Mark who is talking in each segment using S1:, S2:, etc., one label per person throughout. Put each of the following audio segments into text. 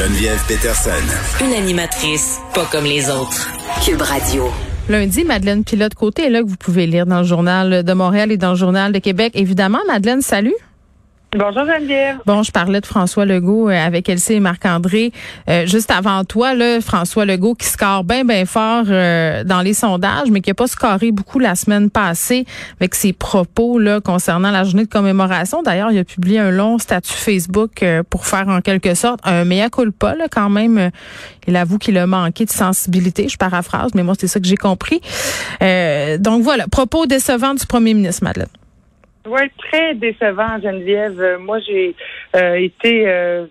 S1: Geneviève Peterson.
S2: Une animatrice pas comme les autres. Cube Radio.
S3: Lundi, Madeleine Pilote-Côté est là que vous pouvez lire dans le journal de Montréal et dans le journal de Québec. Évidemment, Madeleine, salut.
S4: Bonjour Geneviève.
S3: Bon, je parlais de François Legault euh, avec Elsie et Marc-André. Euh, juste avant toi, là, François Legault qui score bien, bien fort euh, dans les sondages, mais qui n'a pas scoré beaucoup la semaine passée avec ses propos là, concernant la journée de commémoration. D'ailleurs, il a publié un long statut Facebook pour faire en quelque sorte un mea culpa là, quand même. il avoue qu'il a manqué de sensibilité, je paraphrase, mais moi, c'est ça que j'ai compris. donc voilà, propos décevants du premier ministre, Madeleine.
S4: Oui, très décevant, Geneviève. Euh, moi, j'ai euh, été euh,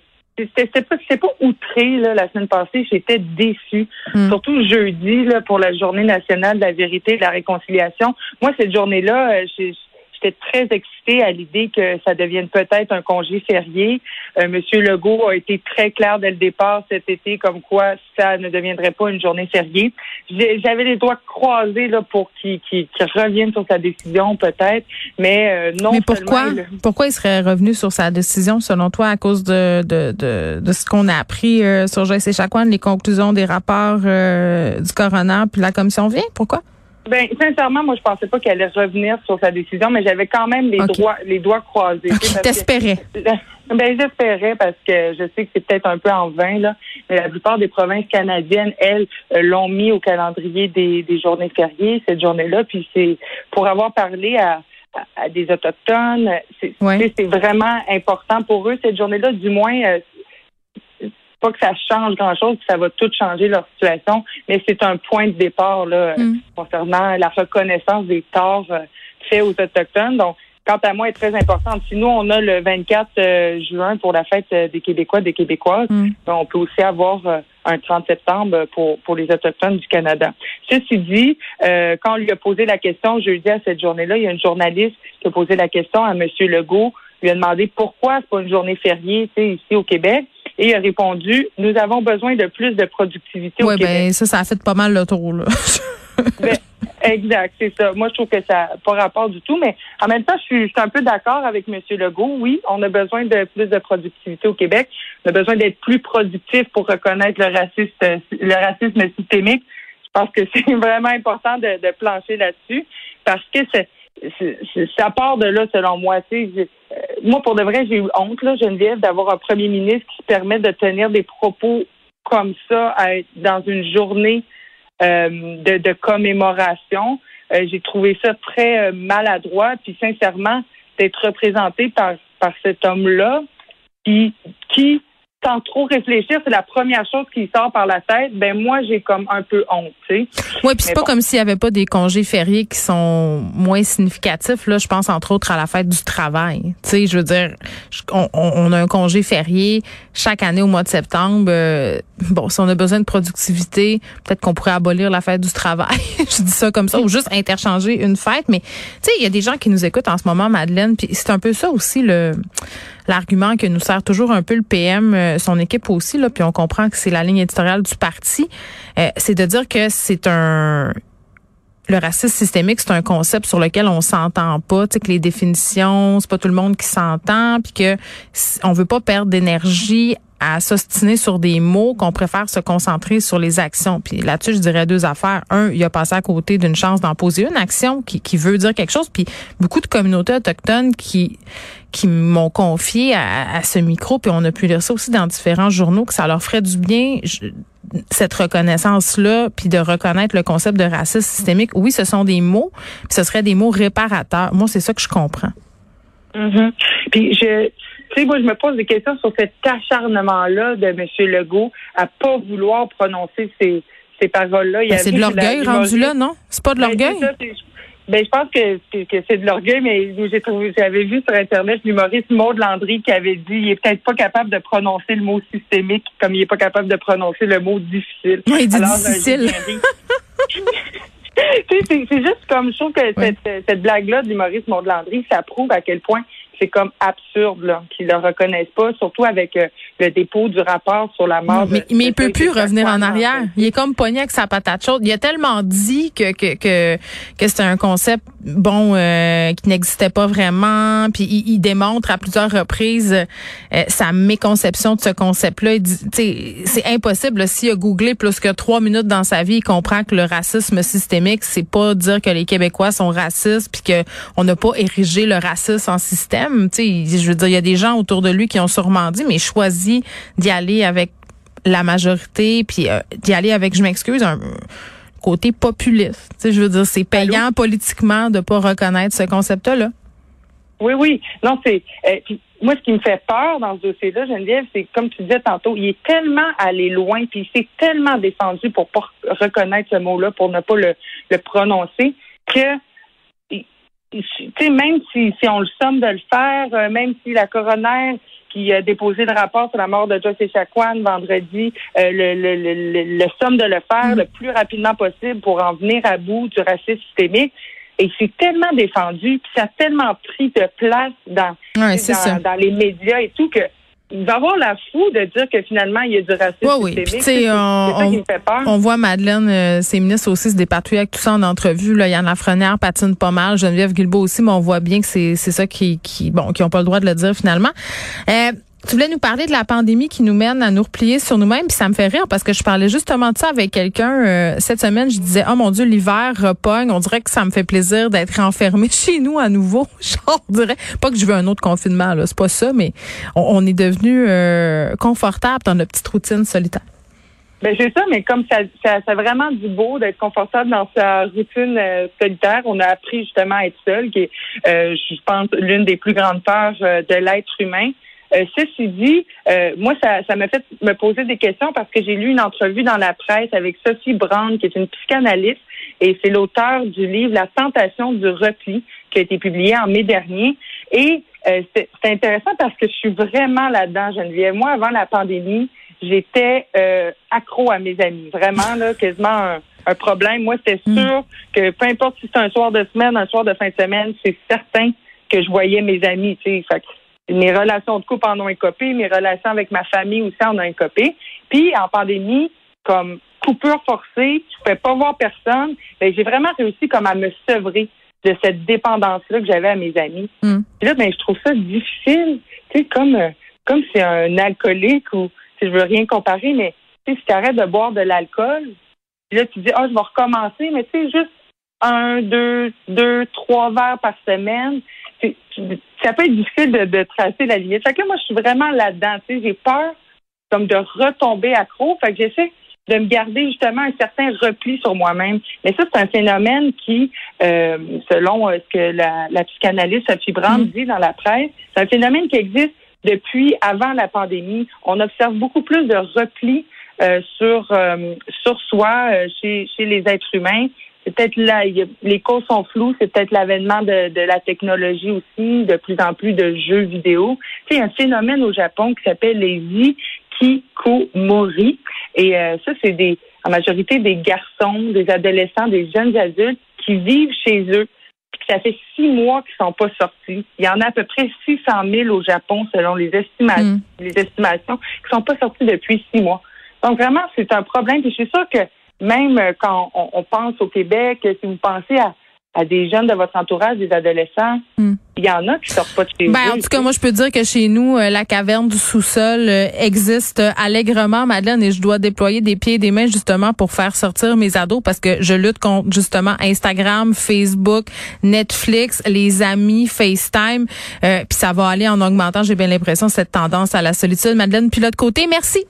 S4: c'était pas pas outré là, la semaine passée, j'étais déçue. Hmm. Surtout jeudi là, pour la journée nationale de la vérité et de la réconciliation. Moi, cette journée-là, j'ai j'étais très excitée à l'idée que ça devienne peut-être un congé férié. Euh, Monsieur Legault a été très clair dès le départ cet été, comme quoi ça ne deviendrait pas une journée fériée. J'avais les doigts croisés là pour qu'il revienne sur sa décision, peut-être, mais euh, non.
S3: Mais pourquoi Pourquoi il serait revenu sur sa décision, selon toi, à cause de de, de, de ce qu'on a appris euh, sur Joyce Echaquan, les conclusions des rapports du coroner puis la commission vient? Pourquoi?
S4: Ben, sincèrement, moi, je pensais pas qu'elle allait revenir sur sa décision, mais j'avais quand même les doigts, les doigts croisés.
S3: T'espérais?
S4: Ben, j'espérais parce que je sais que c'est peut-être un peu en vain, là, mais la plupart des provinces canadiennes, elles, euh, l'ont mis au calendrier des, des journées fériées, cette journée-là, puis c'est pour avoir parlé à, à, des autochtones, c'est vraiment important pour eux cette journée-là, du moins euh, pas que ça change grand-chose, que ça va tout changer leur situation, mais c'est un point de départ là, mm. concernant la reconnaissance des torts euh, faits aux Autochtones. Donc, quant à moi, est très importante. Si nous, on a le 24 euh, juin pour la fête euh, des Québécois, des Québécoises, mm. ben, on peut aussi avoir un 30 septembre pour, pour les Autochtones du Canada. Ceci dit, quand on lui a posé la question jeudi à cette journée-là, il y a une journaliste qui a posé la question à M. Legault, lui a demandé pourquoi c'est pas une journée fériée ici au Québec. Et a répondu, nous avons besoin de plus de productivité
S3: au
S4: Québec.
S3: Oui, ben ça, ça a fait pas mal le tour. Là.
S4: ben, exact, c'est ça. Moi, je trouve que ça n'a pas rapport du tout, mais en même temps, je suis, un peu d'accord avec M. Legault. Oui, on a besoin de plus de productivité au Québec. On a besoin d'être plus productif pour reconnaître le racisme, le racisme systémique. Je pense que c'est vraiment important de, de plancher là-dessus parce que c'est ça part de là, selon moi. Euh, moi, pour de vrai, j'ai eu honte, là, Geneviève, d'avoir un premier ministre qui permet de tenir des propos comme ça dans une journée euh, de, commémoration. Euh, j'ai trouvé ça très maladroit. Puis sincèrement, d'être représenté par, par cet homme-là qui, qui sans trop réfléchir, c'est la première chose qui sort par la tête. Ben moi, j'ai comme un peu honte, tu sais.
S3: Oui, puis c'est pas comme s'il y avait pas des congés fériés qui sont moins significatifs. Là, je pense entre autres à la fête du travail. Tu sais, je veux dire, on, a un congé férié chaque année au mois de septembre. Euh, bon, si on a besoin de productivité, peut-être qu'on pourrait abolir la fête du travail. je dis ça comme ça, ou juste interchanger une fête. Mais tu sais, il y a des gens qui nous écoutent en ce moment, Madeleine. Puis c'est un peu ça aussi le l'argument que nous sert toujours un peu le PM, euh, son équipe aussi, là, puis on comprend que c'est la ligne éditoriale du parti, euh, c'est de dire que c'est un le racisme systémique, c'est un concept sur lequel on s'entend pas, tu sais, que les définitions, c'est pas tout le monde qui s'entend, puis que on veut pas perdre d'énergie à s'ostiner sur des mots qu'on préfère se concentrer sur les actions. Puis là-dessus, je dirais deux affaires. Un, il a passé à côté d'une chance d'en poser une action qui, qui veut dire quelque chose. Puis beaucoup de communautés autochtones qui qui m'ont confié à, à, ce micro, puis on a pu lire ça aussi dans différents journaux, que ça leur ferait du bien cette reconnaissance-là, puis de reconnaître le concept de racisme systémique. Oui, ce sont des mots, puis ce seraient des mots réparateurs. Moi, c'est ça que je comprends.
S4: Mm-hmm. Puis je tu sais, moi, je me pose des questions sur cet acharnement-là de M. Legault à pas vouloir prononcer ces, ces paroles-là.
S3: Ben, c'est de l'orgueil rendu là, non? C'est pas de ben, l'orgueil?
S4: Ben, je pense que, que, c'est de l'orgueil, mais j'ai trouvé, j'avais vu sur Internet l'humoriste Maud Landry qui avait dit il est peut-être pas capable de prononcer le mot systémique comme il est pas capable de prononcer le mot difficile.
S3: Oui, il dit difficile.
S4: c'est juste comme je trouve que cette, cette blague-là de l'humoriste Maud Landry, ça prouve à quel point c'est comme absurde qu'ils le reconnaissent pas, surtout avec euh, le dépôt du rapport sur la mort.
S3: mais, mais il peut plus revenir en arrière. Il est comme pogné avec sa patate chaude. Il a tellement dit que que que, que c'était un concept bon euh, qui n'existait pas vraiment. Puis il, il, démontre à plusieurs reprises euh, sa méconception de ce concept-là. C'est impossible. S'il a googlé plus que trois minutes dans sa vie, il comprend que le racisme systémique, c'est pas dire que les Québécois sont racistes puis que on n'a pas érigé le racisme en système. Tu sais, je veux dire, il y a des gens autour de lui qui ont sûrement dit, mais choisi d'y aller avec la majorité, puis euh, d'y aller avec, je m'excuse, un côté populiste. Tu sais, je veux dire, c'est payant politiquement de pas reconnaître ce concept-là.
S4: Oui, oui. Non, c'est. Euh, moi, ce qui me fait peur dans ce dossier-là, Geneviève, c'est comme tu disais tantôt, il est tellement allé loin, puis il s'est tellement défendu pour pas reconnaître ce mot-là, pour ne pas le, le prononcer, que sais, même si, si on le somme de le faire, euh, même si la coroner qui a déposé le rapport sur la mort de Joyce Echaquan vendredi, euh, le, le, le, le, somme de le faire le plus rapidement possible pour en venir à bout du racisme systémique. Et c'est tellement défendu, puis ça a tellement pris de place dans, dans, dans, les médias et tout que il va avoir la fou de dire que finalement, il y a du racisme
S3: oui, systémique. C'est on, ça qui me fait peur. On voit Madeleine, euh, ses ministres aussi se dépatouiller avec tout ça en entrevue. Là, Yann Lafrenière patine pas mal, Geneviève Guilbeault aussi, mais on voit bien que c'est ça qui, qui, bon, qui ont pas le droit de le dire finalement. Euh, tu voulais nous parler de la pandémie qui nous mène à nous replier sur nous-mêmes, puis ça me fait rire parce que je parlais justement de ça avec quelqu'un euh, cette semaine. Je disais, oh mon Dieu, l'hiver repogne. On dirait que ça me fait plaisir d'être enfermé chez nous à nouveau. Genre, on dirait pas que je veux un autre confinement, là, c'est pas ça, mais on, est devenu euh, confortable dans notre petite routine solitaire.
S4: Ben c'est ça, mais comme ça, ça, ça vraiment du beau d'être confortable dans sa routine euh, solitaire. On a appris justement à être seul, qui est, je pense, l'une des plus grandes peurs de l'être humain. Euh, ceci dit, euh, moi, ça, ça m'a fait me poser des questions parce que j'ai lu une entrevue dans la presse avec Sophie Brand, qui est une psychanalyste, et c'est l'auteur du livre La tentation du repli, qui a été publié en mai dernier. Et euh, c'est intéressant parce que je suis vraiment là-dedans, Geneviève. Moi, avant la pandémie, j'étais accro à mes amis. Vraiment, là, quasiment un, problème. Moi, c'était mm. sûr que peu importe si c'est un soir de semaine, un soir de fin de semaine, c'est certain que je voyais mes amis. Tu sais, mes relations de couple en ont écopé, mes relations avec ma famille aussi en ont écopé. Puis en pandémie, comme coupure forcée, je pouvais pas voir personne, ben, j'ai vraiment réussi comme à me sevrer de cette dépendance-là que j'avais à mes amis. Mm. Puis là, ben, je trouve ça difficile, tu sais, comme euh, comme c'est un alcoolique ou si je veux rien comparer, mais tu sais, si tu arrêtes de boire de l'alcool, puis là, tu dis, ah, je vais recommencer, mais tu sais, juste un, deux, deux, trois verres par semaine, ça peut être difficile de, tracer la limite. Fait que moi, je suis vraiment là-dedans. j'ai peur comme de retomber accro. Fait que j'essaie de me garder justement un certain repli sur moi-même. Mais ça, c'est un phénomène qui, euh, selon euh, ce que la, la psychanalyste Sophie Brand mm. dit dans la presse, c'est un phénomène qui existe depuis avant la pandémie. On observe beaucoup plus de repli euh, sur sur soi chez, chez les êtres humains c'est peut-être là, les causes sont floues, c'est peut-être l'avènement de, la technologie aussi, de plus en plus de jeux vidéo. Tu sais, il y a un phénomène au Japon qui s'appelle les ikikomori. Et euh, ça, c'est des, en majorité des garçons, des adolescents, des jeunes adultes qui vivent chez eux. Puis ça fait six mois qu'ils sont pas sortis. Il y en a à peu près 600 000 au Japon, selon les estimations, mm. les estimations, qui sont pas sortis depuis six mois. Donc vraiment, c'est un problème. Puis je suis sûre que même euh, quand on, pense au Québec, si vous pensez à, des jeunes de votre entourage, des adolescents, hmm. il y en a qui sortent pas de chez
S3: ben, En tout cas, moi, je peux dire que chez nous, euh, la caverne du sous-sol euh, existe allègrement, Madeleine, et je dois déployer des pieds et des mains justement pour faire sortir mes ados parce que je lutte contre justement Instagram, Facebook, Netflix, les amis, FaceTime, puis ça va aller en augmentant, j'ai bien l'impression, cette tendance à la solitude. Madeleine, puis l'autre côté, merci.